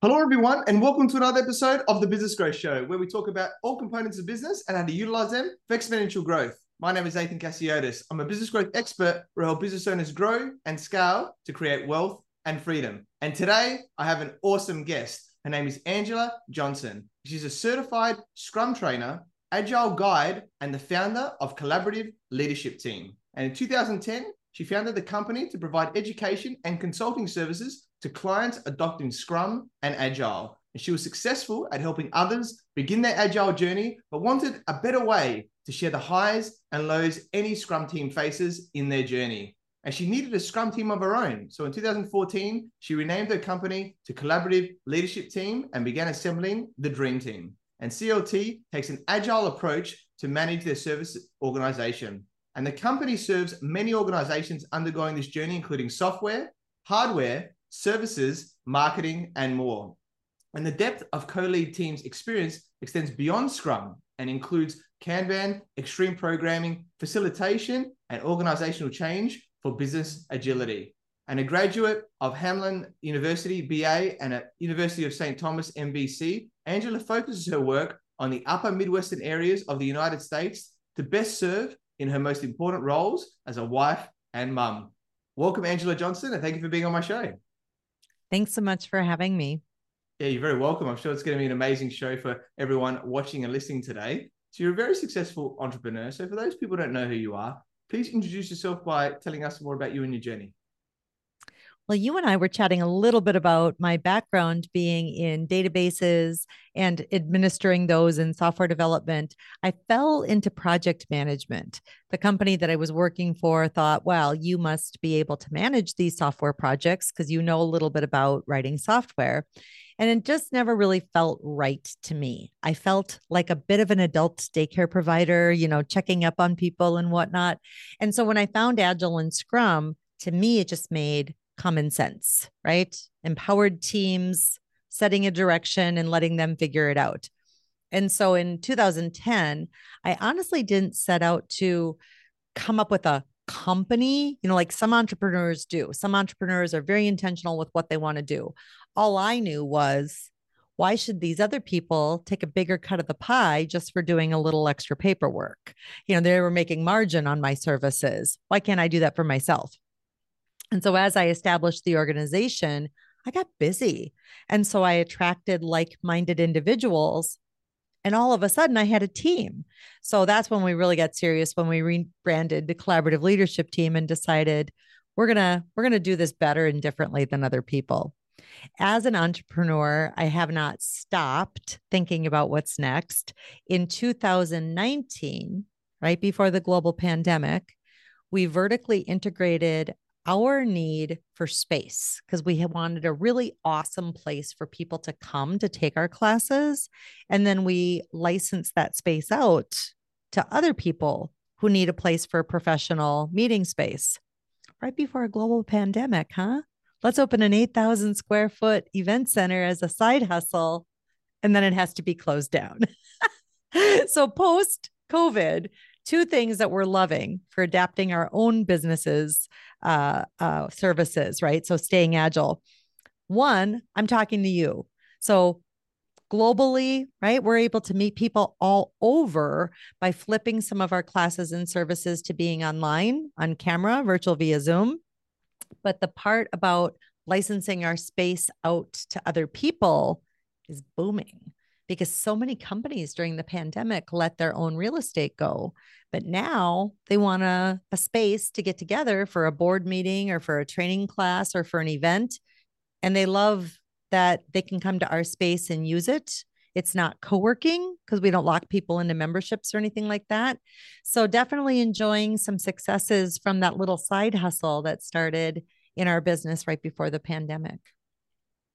Hello, everyone, and welcome to another episode of the Business Growth Show, where we talk about all components of business and how to utilize them for exponential growth. My name is Nathan Casiotis. I'm a business growth expert who help business owners grow and scale to create wealth and freedom. And today, I have an awesome guest. Her name is Angela Johnson. She's a certified Scrum trainer, agile guide, and the founder of Collaborative Leadership Team. And in 2010, she founded the company to provide education and consulting services to clients adopting Scrum and Agile. And she was successful at helping others begin their Agile journey, but wanted a better way to share the highs and lows any Scrum team faces in their journey. And she needed a Scrum team of her own. So in 2014, she renamed her company to Collaborative Leadership Team and began assembling the Dream Team. And CLT takes an agile approach to manage their service organization. And the company serves many organizations undergoing this journey, including software, hardware, services, marketing, and more. And the depth of CoLeadTeam's experience extends beyond Scrum and includes Kanban, extreme programming, facilitation, and organizational change for business agility. And a graduate of Hamline University BA and at University of St. Thomas MBC, Angela focuses her work on the upper Midwestern areas of the United States to best serve in her most important roles as a wife and mum. Welcome, Angela Johnson, and thank you for being on my show. Thanks so much for having me. Yeah, you're very welcome. I'm sure it's going to be an amazing show for everyone watching and listening today. So, you're a very successful entrepreneur. So, for those people don't know who you are, please introduce yourself by telling us more about you and your journey. Well, you and I were chatting a little bit about my background being in databases and administering those in software development. I fell into project management. The company that I was working for thought, well, you must be able to manage these software projects because you know a little bit about writing software. And it just never really felt right to me. I felt like a bit of an adult daycare provider, you know, checking up on people and whatnot. And so when I found Agile and Scrum, to me, it just made common sense, right? Empowered teams, setting a direction and letting them figure it out. And so in 2010, I honestly didn't set out to come up with a company, you know, like some entrepreneurs do. Some entrepreneurs are very intentional with what they want to do. All I knew was why should these other people take a bigger cut of the pie just for doing a little extra paperwork? You know, they were making margin on my services. Why can't I do that for myself? And so as I established the organization, I got busy. And so I attracted like minded individuals. And all of a sudden, I had a team. So that's when we really got serious when we rebranded the collaborative leadership team and decided we're going to we're going to do this better and differently than other people. As an entrepreneur, I have not stopped thinking about what's next. In 2019, right before the global pandemic, we vertically integrated our need for space because we wanted a really awesome place for people to come to take our classes. And then we license that space out to other people who need a place for a professional meeting space. Right before a global pandemic, huh? Let's open an 8,000 square foot event center as a side hustle, and then it has to be closed down. so, post COVID, two things that we're loving for adapting our own businesses uh, uh, services right? So staying agile. One i'm talking to you. So globally right we're able to meet people all over by flipping some of our classes and services to being online on camera virtual via zoom. But the part about licensing our space out to other people is booming because so many companies during the pandemic let their own real estate go. But now they want a, a space to get together for a board meeting or for a training class or for an event. And they love that they can come to our space and use it. It's not co working because we don't lock people into memberships or anything like that. So, definitely enjoying some successes from that little side hustle that started in our business right before the pandemic.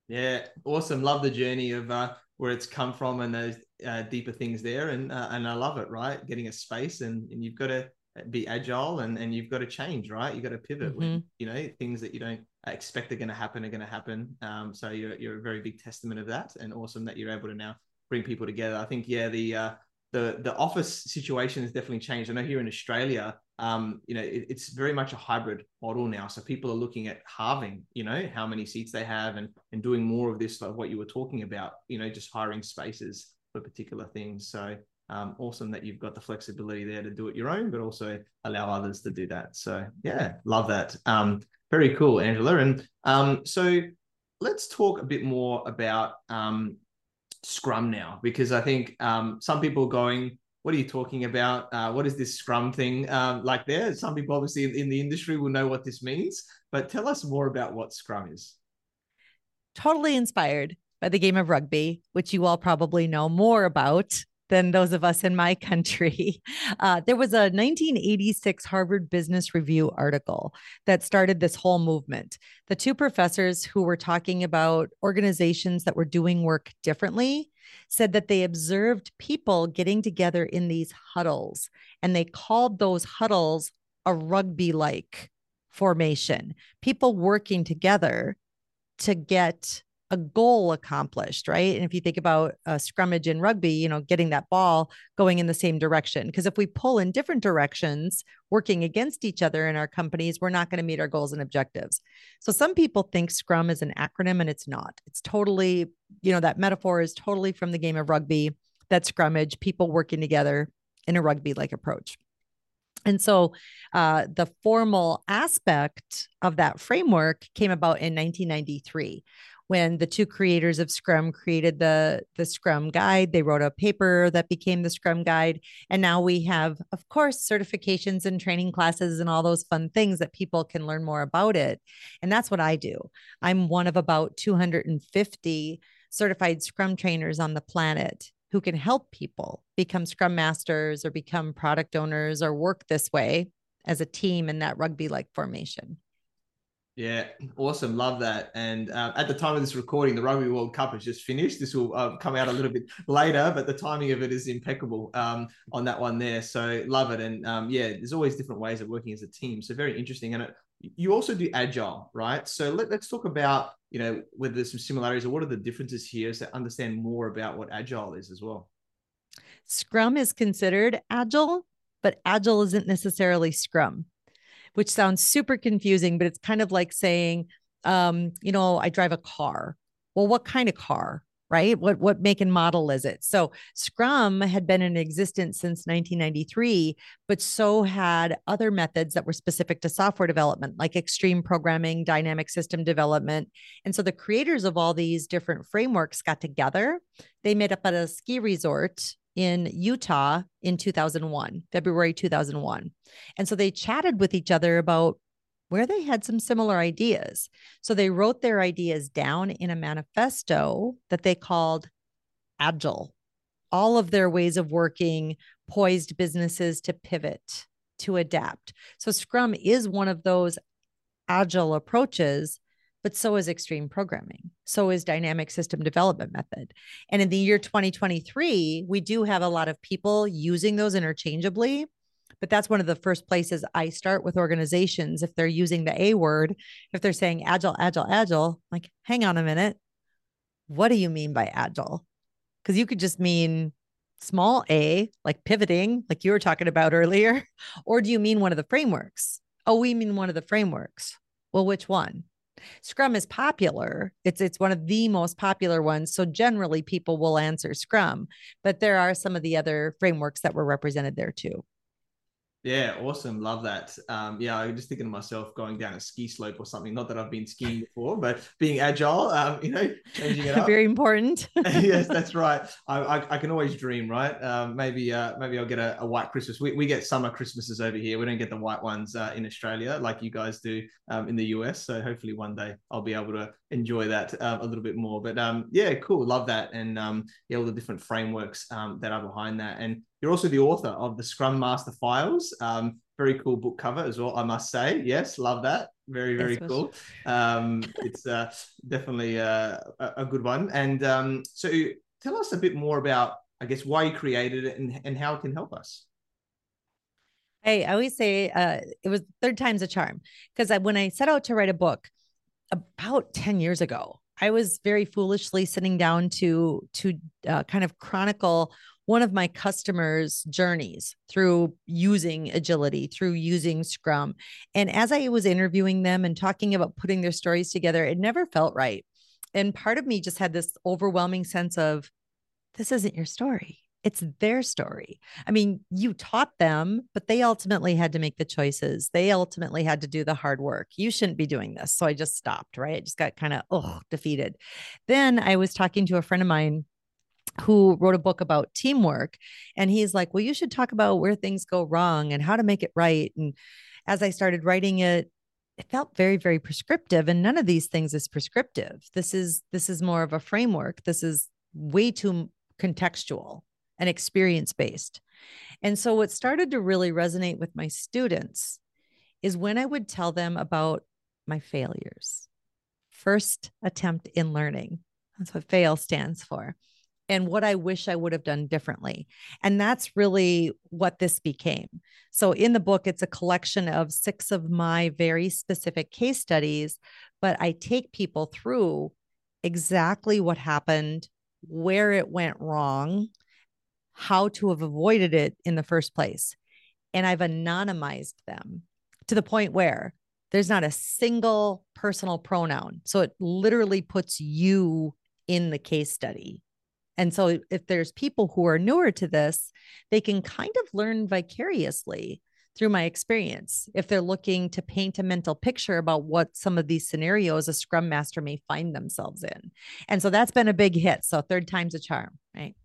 Yeah, awesome. Love the journey of uh, where it's come from and those uh, deeper things there. And uh, and I love it, right? Getting a space and, and you've got to be agile and, and you've got to change, right? You've got to pivot mm-hmm. when, you know, things that you don't expect are going to happen are going to happen. Um, so you're, you're a very big testament of that and awesome that you're able to now bring people together. I think, yeah, the, uh, the, the office situation has definitely changed. I know here in Australia, um, you know, it, it's very much a hybrid model now. So people are looking at halving, you know, how many seats they have and and doing more of this, like what you were talking about, you know, just hiring spaces for particular things. So um, awesome that you've got the flexibility there to do it your own, but also allow others to do that. So yeah, love that. Um, very cool, Angela. And um, so let's talk a bit more about um, Scrum now, because I think um, some people are going, what are you talking about? Uh, what is this Scrum thing um, like there? Some people obviously in, the industry will know what this means, but tell us more about what Scrum is. Totally inspired by the game of rugby, which you all probably know more about than those of us in my country. Uh, there was a 1986 Harvard Business Review article that started this whole movement. The two professors who were talking about organizations that were doing work differently said that they observed people getting together in these huddles, and they called those huddles a rugby like formation, people working together to get a goal accomplished, right? And if you think about a scrummage in rugby, you know, getting that ball going in the same direction. Because if we pull in different directions, working against each other in our companies, we're not going to meet our goals and objectives. So some people think Scrum is an acronym and it's not. It's totally, you know, that metaphor is totally from the game of rugby, that scrummage, people working together in a rugby like approach. And so uh, the formal aspect of that framework came about in 1993 when the two creators of Scrum created the the Scrum guide. They wrote a paper that became the Scrum guide, and now we have, of course, certifications and training classes and all those fun things that people can learn more about it. And that's what I do. I'm one of about 250 certified Scrum trainers on the planet who can help people become Scrum masters or become product owners or work this way as a team in that rugby like formation. Yeah, awesome. Love that. And uh, at the time of this recording, the Rugby World Cup has just finished. This will uh, come out a little bit later, but the timing of it is impeccable um, on that one there. So love it. And um, yeah, there's always different ways of working as a team. So very interesting. And it, you also do agile, right? So let, us talk about, you know, whether there's some similarities or what are the differences here so understand more about what agile is as well. Scrum is considered agile, but agile isn't necessarily Scrum which sounds super confusing, but it's kind of like saying, um, you know, I drive a car. Well, what kind of car? Right? What what make and model is it? So Scrum had been in existence since 1993, but so had other methods that were specific to software development, like extreme programming, dynamic system development. And so the creators of all these different frameworks got together. They met up at a ski resort in Utah in 2001, February 2001. And so they chatted with each other about where they had some similar ideas. So they wrote their ideas down in a manifesto that they called Agile. All of their ways of working poised businesses to pivot, to adapt. So Scrum is one of those agile approaches but so is extreme programming. So is dynamic system development method. And in the year 2023, we do have a lot of people using those interchangeably. But that's one of the first places I start with organizations. If they're using the A word, if they're saying agile, agile, agile, like, hang on a minute. What do you mean by agile? Because you could just mean small a, like pivoting, like you were talking about earlier. Or do you mean one of the frameworks? Oh, we mean one of the frameworks. Well, which one? Scrum is popular. It's it's one of the most popular ones. So generally people will answer Scrum, but there are some of the other frameworks that were represented there too. Yeah, awesome. Love that. Um, yeah, I'm just thinking to myself going down a ski slope or something. Not that I've been skiing before, but being agile, um, you know, changing it up. Very important. yes, that's right. I, I, I, can always dream, right? Um, maybe uh, maybe I'll get a, a, white Christmas. We, we get summer Christmases over here. We don't get the white ones uh, in Australia like you guys do um, in the US. So hopefully one day I'll be able to enjoy that uh, a little bit more. But um, yeah, cool. Love that. And um, yeah, all the different frameworks um, that are behind that. And you're also the author of the Scrum Master Files. Um, very cool book cover as well, I must say. Yes, love that. Very, very yes, cool. Um, it's uh, definitely uh, a good one. And um, so tell us a bit more about, I guess, why you created it and, and how it can help us. Hey, I always say uh, it was third time's a charm because when I set out to write a book about 10 years ago, I was very foolishly sitting down to to uh, kind of chronicle one of my customers' journeys through using agility, through using Scrum. And as I was interviewing them and talking about putting their stories together, it never felt right. And part of me just had this overwhelming sense of this isn't your story. It's their story. I mean, you taught them, but they ultimately had to make the choices. They ultimately had to do the hard work. You shouldn't be doing this. So I just stopped, right? I just got kind of, oh, defeated. Then I was talking to a friend of mine who wrote a book about teamwork. And he's like, well, you should talk about where things go wrong and how to make it right. And as I started writing it, it felt very very prescriptive and none of these things is prescriptive this is this is more of a framework this is way too contextual and experience based and so what started to really resonate with my students is when i would tell them about my failures first attempt in learning that's what fail stands for and what I wish I would have done differently. And that's really what this became. So, in the book, it's a collection of six of my very specific case studies, but I take people through exactly what happened, where it went wrong, how to have avoided it in the first place. And I've anonymized them to the point where there's not a single personal pronoun. So it literally puts you in the case study and so if there's people who are newer to this, they can kind of learn vicariously through my experience if they're looking to paint a mental picture about what some of these scenarios a scrum master may find themselves in. And so that's been a big hit. So third time's a charm, right?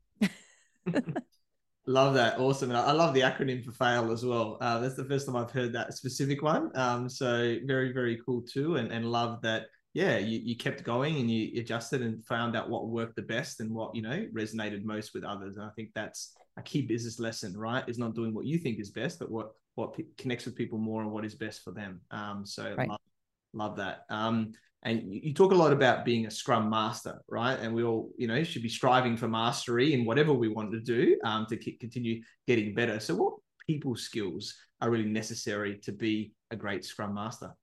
love that. Awesome. And I love the acronym for fail as well. Uh, that's the first time I've heard that specific one. Um, so very, very cool too. And, and love that yeah, you, you kept going and you adjusted and found out what worked the best and what, you know, resonated most with others. And I think that's a key business lesson, right? Is not doing what you think is best, but what, what p- connects with people more and what is best for them. Um, so right. love, love, that. Um, and you talk a lot about being a scrum master, right? And we all, you know, should be striving for mastery in whatever we want to do um, to k- continue getting better. So what people skills are really necessary to be a great scrum master?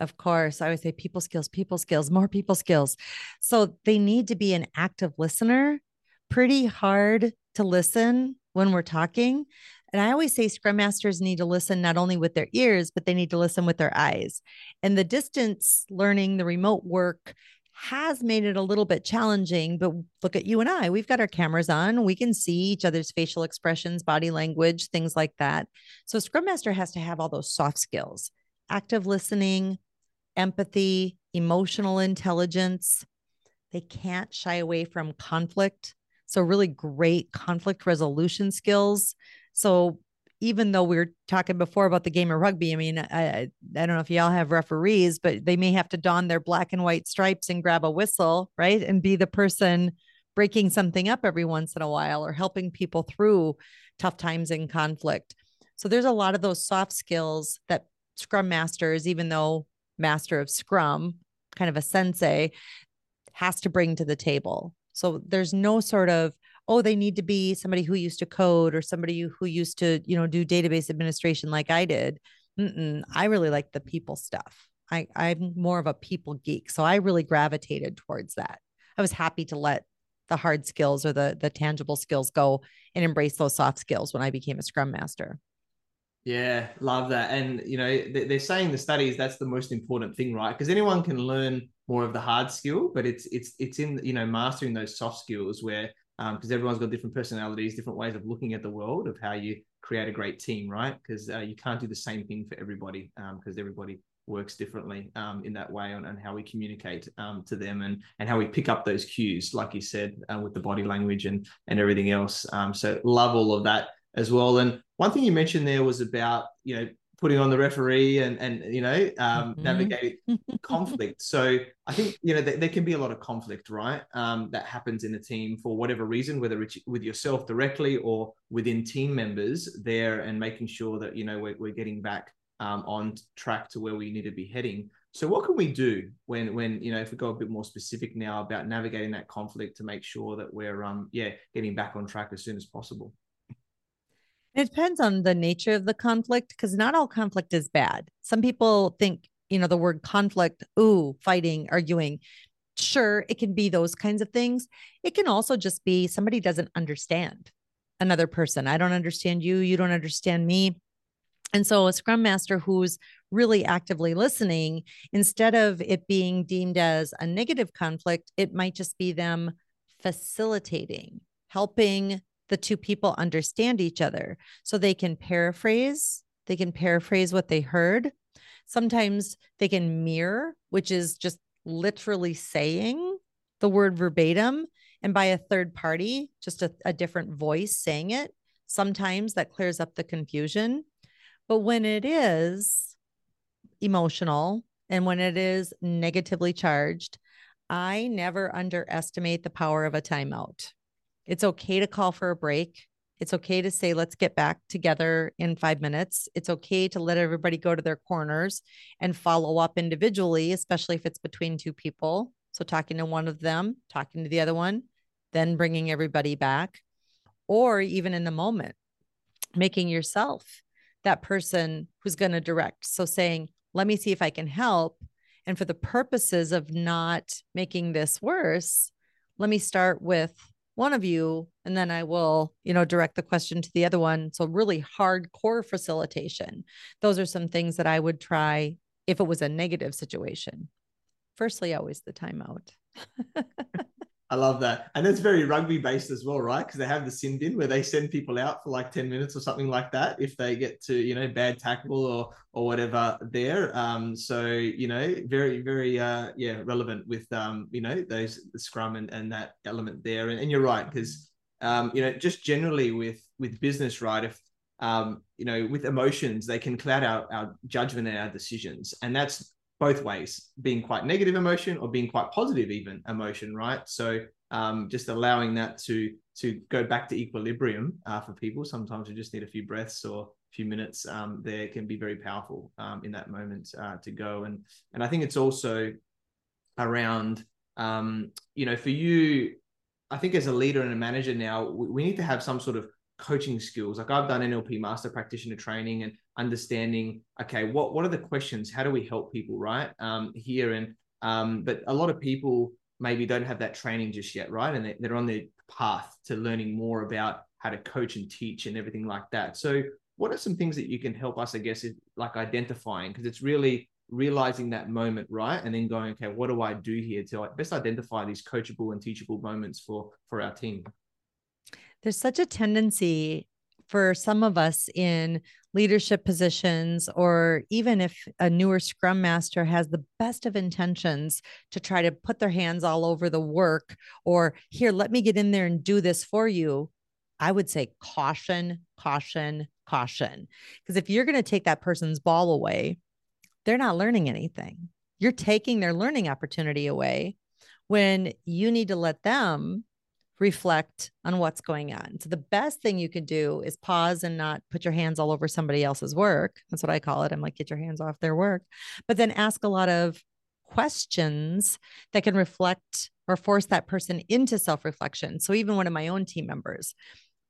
Of course. I would say people skills, people skills, more people skills. So they need to be an active listener, pretty hard to listen when we're talking. And I always say Scrum Masters need to listen not only with their ears, but they need to listen with their eyes. And the distance learning, the remote work has made it a little bit challenging. But look at you and I, we've got our cameras on. We can see each other's facial expressions, body language, things like that. So Scrum Master has to have all those soft skills active listening, empathy, emotional intelligence. They can't shy away from conflict. So, really great conflict resolution skills. So, even though we were talking before about the game of rugby, I mean, I, I don't know if y'all have referees, but they may have to don their black and white stripes and grab a whistle, right? And be the person breaking something up every once in a while or helping people through tough times in conflict. So there's a lot of those soft skills that Scrum Masters, even though master of Scrum, kind of a sensei, has to bring to the table. So there's no sort of, oh, they need to be somebody who used to code or somebody who used to, you know, do database administration like I did. Mm-mm, I really like the people stuff. I, I'm more of a people geek. So I really gravitated towards that. I was happy to let the hard skills or the the tangible skills go and embrace those soft skills when I became a scrum master. Yeah, love that. And you know, they're saying the studies that's the most important thing, right? Because anyone can learn more of the hard skill, but it's it's it's in you know mastering those soft skills where because um, everyone's got different personalities, different ways of looking at the world, of how you create a great team, right? Because uh, you can't do the same thing for everybody because um, everybody works differently um, in that way and, how we communicate um, to them and and how we pick up those cues, like you said, uh, with the body language and and everything else. Um, so love all of that as well. And one thing you mentioned there was about you know putting on the referee and and you know um, mm-hmm. navigating conflict. So I think you know th- there can be a lot of conflict, right? Um, that happens in a team for whatever reason, whether it's with yourself directly or within team members there, and making sure that you know we're, we're getting back um, on track to where we need to be heading. So what can we do when when you know if we go a bit more specific now about navigating that conflict to make sure that we're um yeah getting back on track as soon as possible? It depends on the nature of the conflict because not all conflict is bad. Some people think, you know, the word conflict, ooh, fighting, arguing. Sure, it can be those kinds of things. It can also just be somebody doesn't understand. another person. I don't understand you. You don't understand me. And so, a scrum master who's really actively listening, instead of it being deemed as a negative conflict, it might just be them facilitating, helping the two people understand each other so they can paraphrase, they can paraphrase what they heard. Sometimes they can mirror, which is just literally saying the word verbatim and by a third party, just a, a different voice saying it. Sometimes that clears up the confusion. But when it is emotional and when it is negatively charged, I never underestimate the power of a timeout. It's okay to call for a break. It's okay to say, let's get back together in five minutes. It's okay to let everybody go to their corners and follow up individually, especially if it's between two people. So, talking to one of them, talking to the other one, then bringing everybody back, or even in the moment, making yourself that person who's going to direct. So, saying, let me see if I can help. And for the purposes of not making this worse, let me start with one of you and then i will you know direct the question to the other one. So really hardcore facilitation. Those are some things that i would try if it was a negative situation. Firstly always the timeout I love that. And it's very rugby based as well, right? Because they have the sin bin where they send people out for like 10 minutes or something like that if they get to, you know, bad tackle or or whatever there. Um, so, you know, very, very uh yeah, relevant with um, you know, those the scrum and, and that element there. And, and you're right, because um, you know, just generally with with business, right? If um, you know, with emotions, they can cloud our, our judgment and our decisions. And that's both ways, being quite negative emotion or being quite positive even emotion, right? So um, just allowing that to to go back to equilibrium uh, for people. Sometimes you just need a few breaths or a few minutes. Um, there can be very powerful um, in that moment uh, to go. And and I think it's also around um, you know for you. I think as a leader and a manager now, we, we need to have some sort of coaching skills. Like I've done NLP master practitioner training and understanding, okay, what, what are the questions? How do we help people, right? Um, here and, um, but a lot of people maybe don't have that training just yet, right? And they're on their path to learning more about how to coach and teach and everything like that. So what are some things that you can help us, I guess, like identifying? Because it's really realizing that moment, right? And then going, okay, what do I do here to best identify these coachable and teachable moments for for our team? there's such a tendency for some of us in leadership positions, or even if a newer scrum master has the best of intentions to try to put their hands all over the work, or here, let me get in there and do this for you. I would say caution, caution, caution. Because if you're going to take that person's ball away, they're not learning anything. You're taking their learning opportunity away when you need to let them reflect on what's going on. So the best thing you can do is pause and not put your hands all over somebody else's work. That's what I call it. I'm like, get your hands off their work, but then ask a lot of questions that can reflect or force that person into self reflection. So even one of my own team members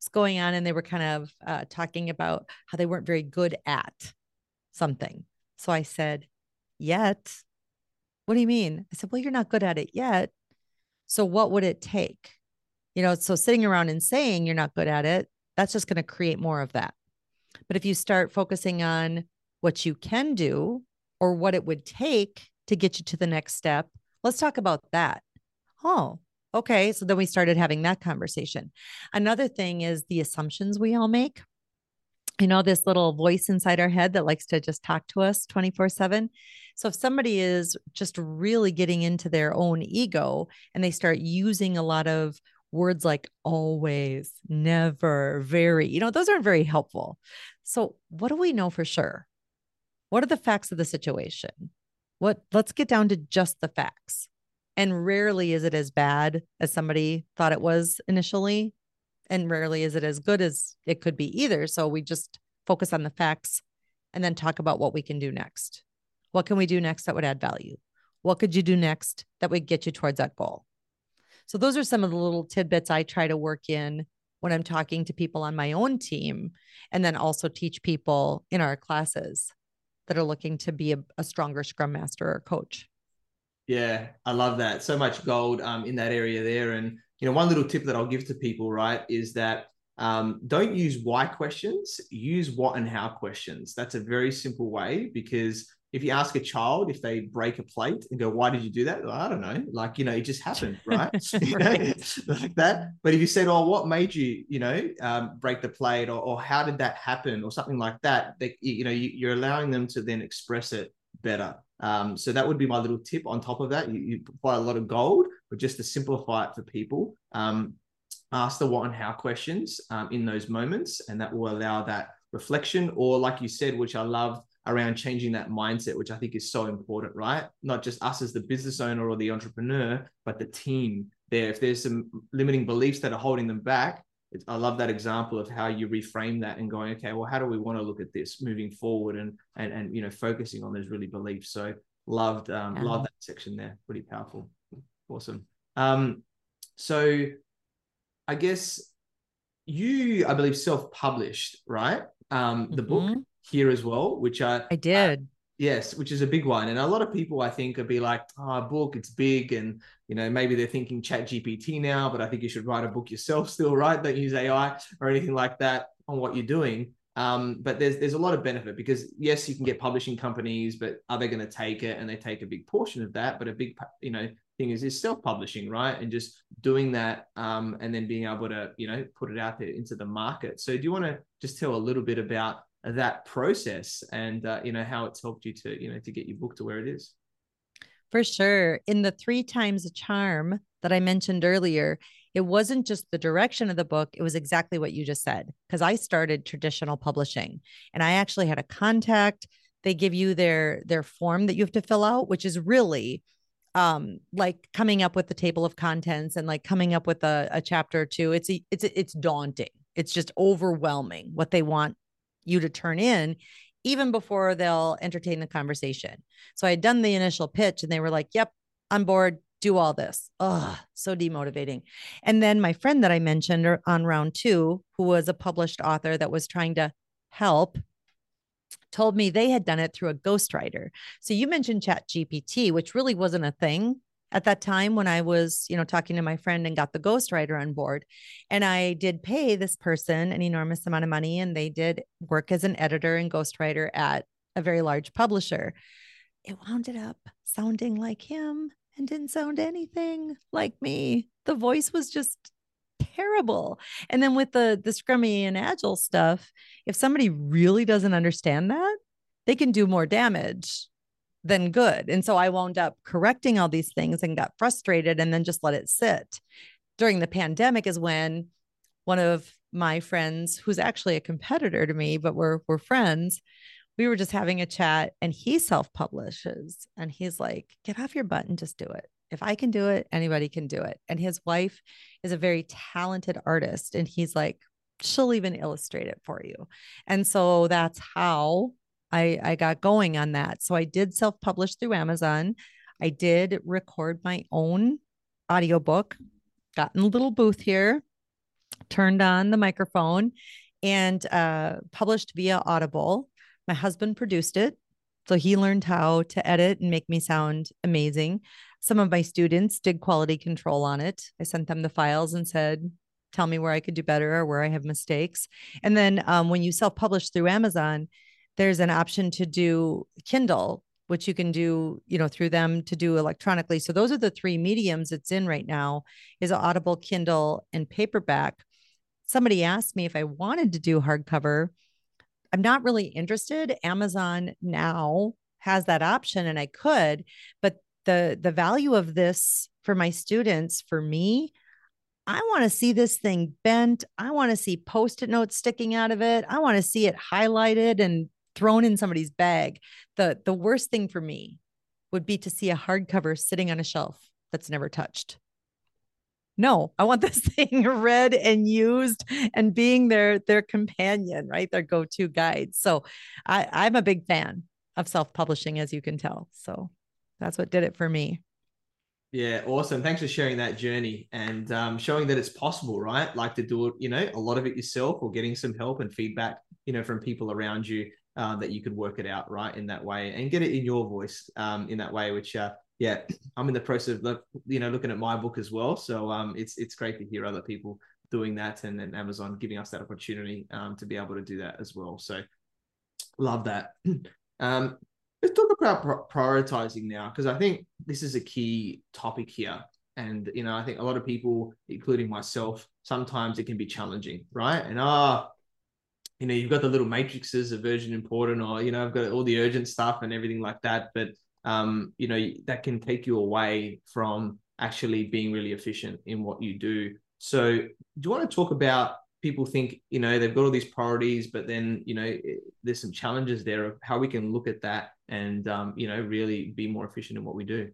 was going on and they were kind of uh, talking about how they weren't very good at something. So I said, yet. What do you mean? I said, well, you're not good at it yet. So what would it take? You know, so sitting around and saying you're not good at it, that's just going to create more of that. But if you start focusing on what you can do or what it would take to get you to the next step, let's talk about that. Oh, okay. So then we started having that conversation. Another thing is the assumptions we all make. You know, this little voice inside our head that likes to just talk to us 24 7. So if somebody is just really getting into their own ego and they start using a lot of words like always, never, very, you know, those aren't very helpful. So, what do we know for sure? What are the facts of the situation? What let's get down to just the facts. And rarely is it as bad as somebody thought it was initially, and rarely is it as good as it could be either. So we just focus on the facts and then talk about what we can do next. What can we do next that would add value? What could you do next that would get you towards that goal? So those are some of the little tidbits I try to work in when I'm talking to people on my own team and then also teach people in our classes that are looking to be a, a stronger scrum master or coach. Yeah, I love that. So much gold um, in that area there. And, you know, one little tip that I'll give to people, right, is that um, don't use why questions, use what and how questions. That's a very simple way because if you ask a child if they break a plate and go, why did you do that? Well, I don't know. Like, you know, it just happened, right? you know, like that. But if you said, oh, what made you, you know, um, break the plate or, or how did that happen or something like that, they, you know, you, are allowing them to then express it better. Um, so that would be my little tip on top of that. You, you provide a lot of gold, but just to simplify it for people, um, ask the what and how questions um, in those moments, and that will allow that reflection. Or like you said, which I love, around changing that mindset, which I think is so important, right? Not just us as the business owner or the entrepreneur, but the team there. If there's some limiting beliefs that are holding them back, I love that example of how you reframe that and going, okay, well, how do we want to look at this moving forward and and and you know focusing on those really beliefs. So loved um, yeah. loved that section there. Pretty powerful. Awesome. Um, so I guess you, I believe, self-published, right? Um, the mm-hmm. book here as well, which I I did. Uh, yes, which is a big one. And a lot of people I think would be like, oh, book, it's big. And, you know, maybe they're thinking chat GPT now, but I think you should write a book yourself still, right? Don't use AI or anything like that on what you're doing. Um, but there's there's a lot of benefit because yes, you can get publishing companies, but are they going to take it? And they take a big portion of that. But a big you know thing is is self-publishing, right? And just doing that um, and then being able to you know put it out there into the market. So do you want to just tell a little bit about that process and uh, you know how it's helped you to you know to get your book to where it is. For sure. In the three times a charm that i mentioned earlier it wasn't just the direction of the book it was exactly what you just said because i started traditional publishing and i actually had a contact. They give you their their form that you have to fill out which is really um like coming up with the table of contents and like coming up with a, a chapter or two. It's a, it's a, it's daunting. It's just overwhelming what they want you to turn in even before they'll entertain the conversation. So I had done the initial pitch and they were like, yep, on board, do all this. Oh, so demotivating. And then my friend that I mentioned er, on round two, who was a published author that was trying to help, told me they had done it through a ghostwriter. So you mentioned Chat GPT, which really wasn't a thing at that time when I was, you know, talking to my friend and got the ghostwriter on board. And I did pay this person an enormous amount of money, and they did work as an editor and ghostwriter at a very large publisher. It wound up sounding like him and didn't sound anything like me. The voice was just terrible. And then with the the scrummy and agile stuff, if somebody really doesn't understand that, they can do more damage than good. And so I wound up correcting all these things and got frustrated and then just let it sit. During the pandemic is when one of my friends, who's actually a competitor to me, but we're we're friends, we were just having a chat and he self-publishes and he's like, get off your butt and just do it. If I can do it, anybody can do it. And his wife is a very talented artist. And he's like, she'll even illustrate it for you. And so that's how I, I got going on that. So I did self publish through Amazon. I did record my own audiobook, got in a little booth here, turned on the microphone, and uh, published via Audible. My husband produced it. So he learned how to edit and make me sound amazing. Some of my students did quality control on it. I sent them the files and said, tell me where I could do better or where I have mistakes. And then um, when you self publish through Amazon, there's an option to do Kindle, which you can do, you know, through them to do electronically. So those are the three mediums it's in right now is Audible, Kindle, and paperback. Somebody asked me if I wanted to do hardcover. I'm not really interested. Amazon now has that option and I could, but the the value of this for my students, for me, I want to see this thing bent. I want to see post-it notes sticking out of it. I want to see it highlighted and thrown in somebody's bag. The the worst thing for me would be to see a hardcover sitting on a shelf that's never touched. No, I want this thing read and used and being their their companion, right? Their go-to guide. So I, I'm a big fan of self-publishing, as you can tell. So that's what did it for me. Yeah, awesome. Thanks for sharing that journey and um, showing that it's possible, right? Like to do it, you know, a lot of it yourself or getting some help and feedback, you know, from people around you uh, that you could work it out right in that way and get it in your voice um, in that way which uh, yeah i'm in the process of you know looking at my book as well so um, it's it's great to hear other people doing that and then Amazon giving us that opportunity um, to be able to do that as well. So love that. Um, let's talk about prioritizing now because I think this is a key topic here. And you know, I think a lot of people, including myself, sometimes it can be challenging, right? And ah, oh, you know, you've got the little matrices of urgent, important, or you know, I've got all the urgent stuff and everything like that. But um, you know, that can take you away from actually being really efficient in what you do. So, do you want to talk about people think, you know, they've got all these priorities, but then, you know, there's some challenges there of how we can look at that and, um, you know, really be more efficient in what we do?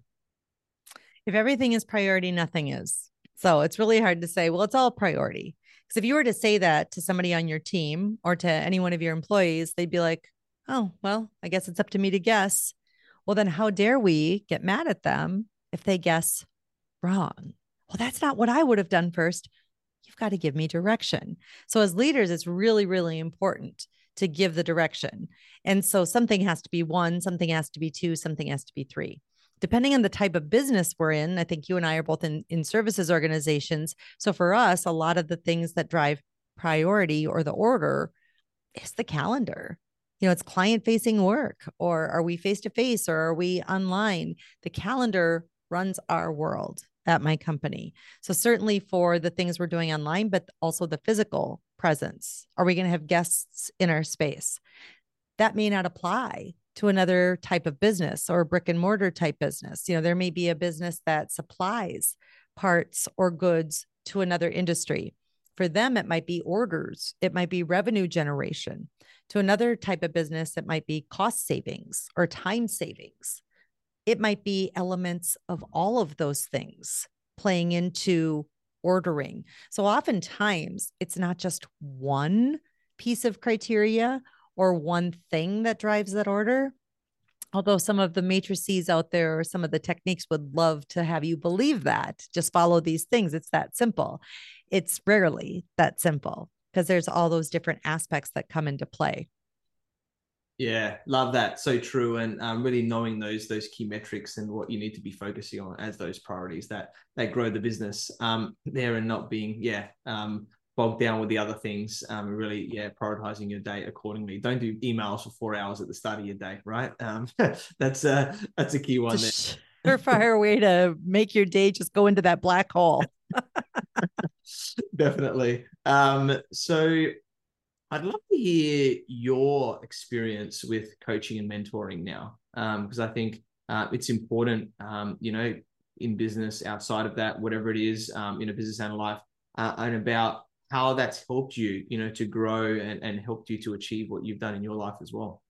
If everything is priority, nothing is. So it's really hard to say, well, it's all priority. Because if you were to say that to somebody on your team or to any one of your employees, they'd be like, oh, well, I guess it's up to me to guess. Well, then how dare we get mad at them if they guess wrong? Well, that's not what I would have done first. You've got to give me direction. So, as leaders, it's really, really important to give the direction. And so, something has to be one, something has to be two, something has to be three. Depending on the type of business we're in, I think you and I are both in, in services organizations. So, for us, a lot of the things that drive priority or the order is the calendar you know it's client facing work or are we face to face or are we online the calendar runs our world at my company. So, certainly for the things we're doing online, but also the physical presence. Are we going to have guests in our space? That may not apply to another type of business or brick and mortar type business. You know, there may be a business that supplies parts or goods to another industry. For them, it might be orders, it might be revenue generation. To another type of business, it might be cost savings or time savings it might be elements of all of those things playing into ordering. So oftentimes it's not just one piece of criteria or one thing that drives that order. Although some of the matrices out there or some of the techniques would love to have you believe that, just follow these things. It's that simple. It's rarely that simple because there's all those different aspects that come into play. Yeah, love that. So true, and um, really knowing those those key metrics and what you need to be focusing on as those priorities that that grow the business um, there, and not being yeah um, bogged down with the other things. Um, really yeah, prioritizing your day accordingly. Don't do emails for four hours at the start of your day, right? Um, that's a that's a key one. There. Surefire way to make your day just go into that black hole. Definitely. Um, so I'd love to hear your experience with coaching and mentoring now, because um, I think uh, it's important, um, you know, in business, outside of that, whatever it is, um, in a business and life, uh, and about how that's helped you, you know, to grow and, and helped you to achieve what you've done in your life as well.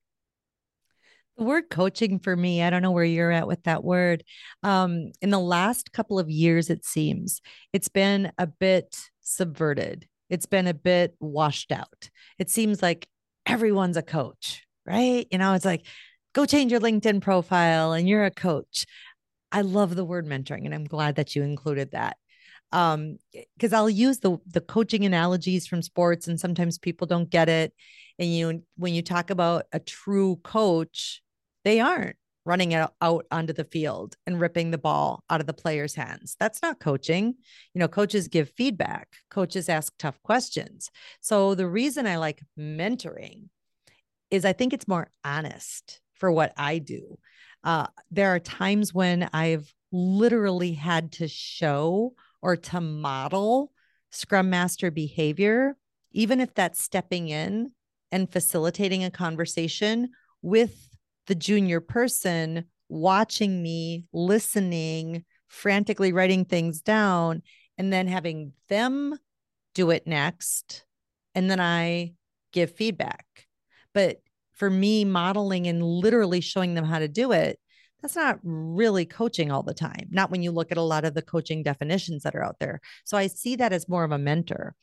The word coaching for me, I don't know where you're at with that word. Um, in the last couple of years, it seems it's been a bit subverted it's been a bit washed out. It seems like everyone's a coach, right? You know, it's like, go change your LinkedIn profile and you're a coach. I love the word mentoring and I'm glad that you included that. Um, because I'll use the the coaching analogies from sports and sometimes people don't get it. And you when you talk about a true coach, they aren't running out, onto the field and ripping the ball out of the player's hands. That's not coaching. You know, coaches give feedback, coaches ask tough questions. So the reason I like mentoring is I think it's more honest for what I do. Uh, there are times when I've literally had to show or to model Scrum Master behavior, even if that's stepping in and facilitating a conversation with the junior person watching me, listening, frantically writing things down, and then having them do it next. And then I give feedback. But for me, modeling and literally showing them how to do it, that's not really coaching all the time. Not when you look at a lot of the coaching definitions that are out there. So I see that as more of a mentor.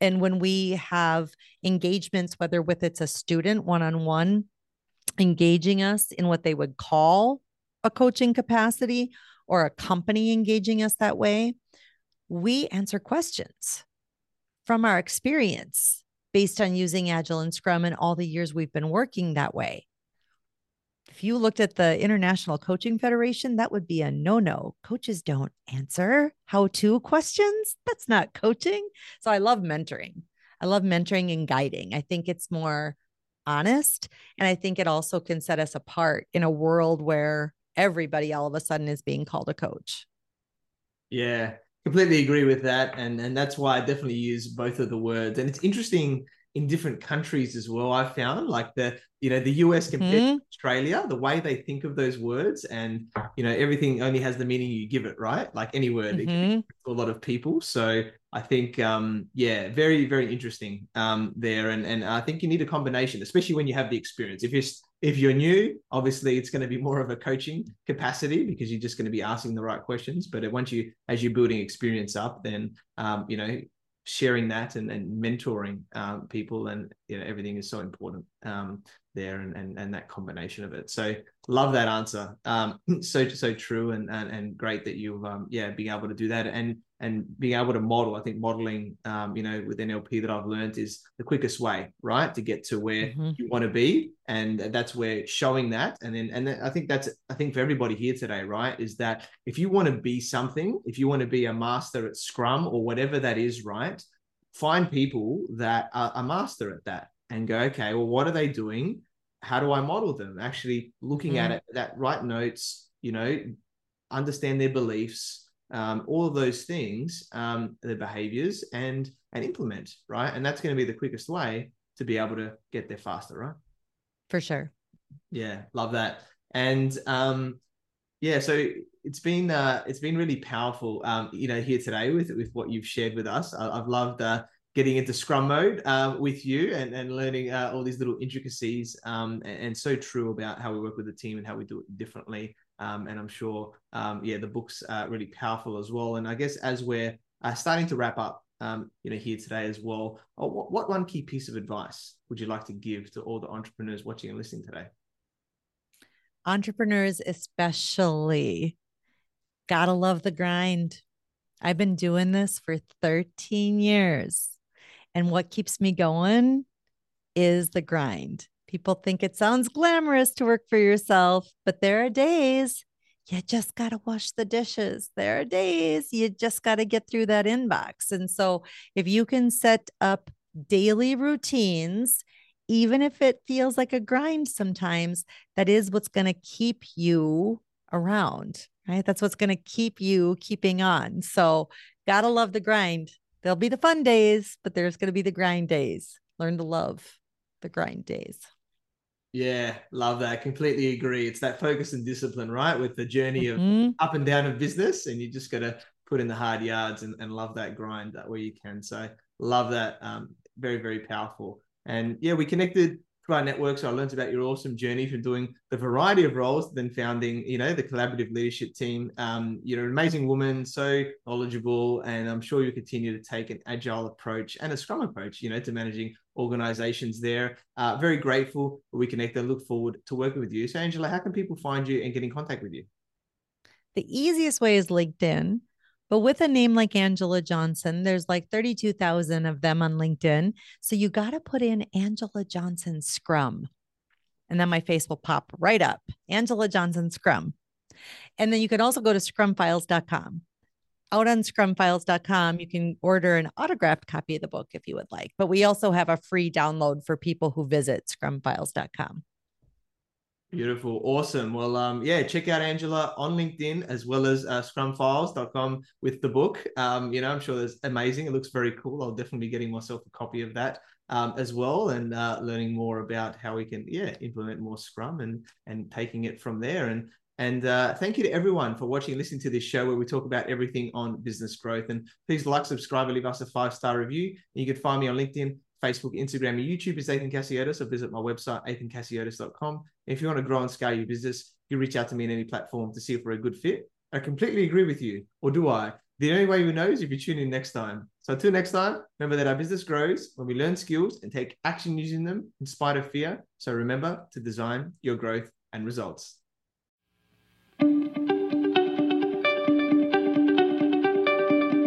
And when we have engagements, whether with it's a student one on one engaging us in what they would call a coaching capacity or a company engaging us that way, we answer questions from our experience based on using Agile and Scrum and all the years we've been working that way. If you looked at the International Coaching Federation, that would be a no no. Coaches don't answer how to questions. That's not coaching. So I love mentoring. I love mentoring and guiding. I think it's more honest. And I think it also can set us apart in a world where everybody all of a sudden is being called a coach. Yeah, completely agree with that. And, and that's why I definitely use both of the words. And it's interesting in different countries as well. I found like the you know the US compared mm-hmm. to Australia, the way they think of those words, and you know everything only has the meaning you give it, right? Like any word, mm-hmm. a lot of people. So I think um, yeah, very very interesting um, there, and and I think you need a combination, especially when you have the experience. If you're if you're new, obviously it's going to be more of a coaching capacity because you're just going to be asking the right questions. But once you, as you're building experience up, then um, you know sharing that and, and mentoring um, people and you know everything is so important. Um, there and, and and that combination of it. So love that answer. Um, so so true and, and and great that you've um, yeah being able to do that and and being able to model. I think modeling um, you know with nlp that i've learned is the quickest way right to get to where mm-hmm. you want to be and that's where showing that and then and then i think that's i think for everybody here today right is that if you want to be something if you want to be a master at scrum or whatever that is right find people that are a master at that and go okay well what are they doing how do i model them actually looking mm-hmm. at it that write notes you know understand their beliefs um, all of those things, um, the behaviors, and and implement right. And that's going to be the quickest way to be able to get there faster, right? For sure. Yeah, love that. And um, yeah, so it's been uh, it's been really powerful, um, you know, here today with with what you've shared with us. I, have loved uh, getting into Scrum mode uh, with you and and learning uh, all these little intricacies, um, and, and so true about how we work with the team and how we do it differently. Um, and I'm sure, um, yeah, the book's uh, really powerful as well. And I guess as we're uh, starting to wrap up, um, you know, here today as well, oh, what, what one key piece of advice would you like to give to all the entrepreneurs watching and listening today? Entrepreneurs, especially, gotta love the grind. I've been doing this for 13 years. And what keeps me going is the grind. People think it sounds glamorous to work for yourself, but there are days you just got to wash the dishes. There are days you just got to get through that inbox. And so, if you can set up daily routines, even if it feels like a grind sometimes, that is what's going to keep you around, right? That's what's going to keep you keeping on. So, got to love the grind. There'll be the fun days, but there's going to be the grind days. Learn to love the grind days. Yeah, love that. Completely agree. It's that focus and discipline, right? With the journey mm-hmm. of up and down of business, and you just got to put in the hard yards and, and love that grind that way you can. So love that. Um, very, very powerful. And yeah, we connected through our network. So I learned about your awesome journey from doing the variety of roles, then founding, you know, the collaborative leadership team. Um, you're an amazing woman, so knowledgeable, and I'm sure you continue to take an agile approach and a scrum approach, you know, to managing organizations there. Uh, very grateful we connected. Look forward to working with you. So Angela, how can people find you and get in contact with you? The easiest way is LinkedIn. But with a name like Angela Johnson, there's like 32,000 of them on LinkedIn. So you got to put in Angela Johnson Scrum. And then my face will pop right up Angela Johnson Scrum. And then you can also go to scrumfiles.com. Out on scrumfiles.com, you can order an autographed copy of the book if you would like. But we also have a free download for people who visit scrumfiles.com. Beautiful. Awesome. Well, um, yeah, check out Angela on LinkedIn as well as uh, scrumfiles.com with the book. Um, you know, I'm sure that's amazing. It looks very cool. I'll definitely be getting myself a copy of that um, as well and uh, learning more about how we can, yeah, implement more Scrum and and taking it from there. And and uh, thank you to everyone for watching and listening to this show where we talk about everything on business growth. And please like, subscribe, and leave us a five star review. You can find me on LinkedIn, Facebook, Instagram, and YouTube is Ethan Cassiotis, or visit my website, ethancassiotis.com. If you want to grow and scale your business, you reach out to me in any platform to see if we're a good fit. I completely agree with you, or do I? The only way we know is if you tune in next time. So until next time, remember that our business grows when we learn skills and take action using them in spite of fear. So remember to design your growth and results.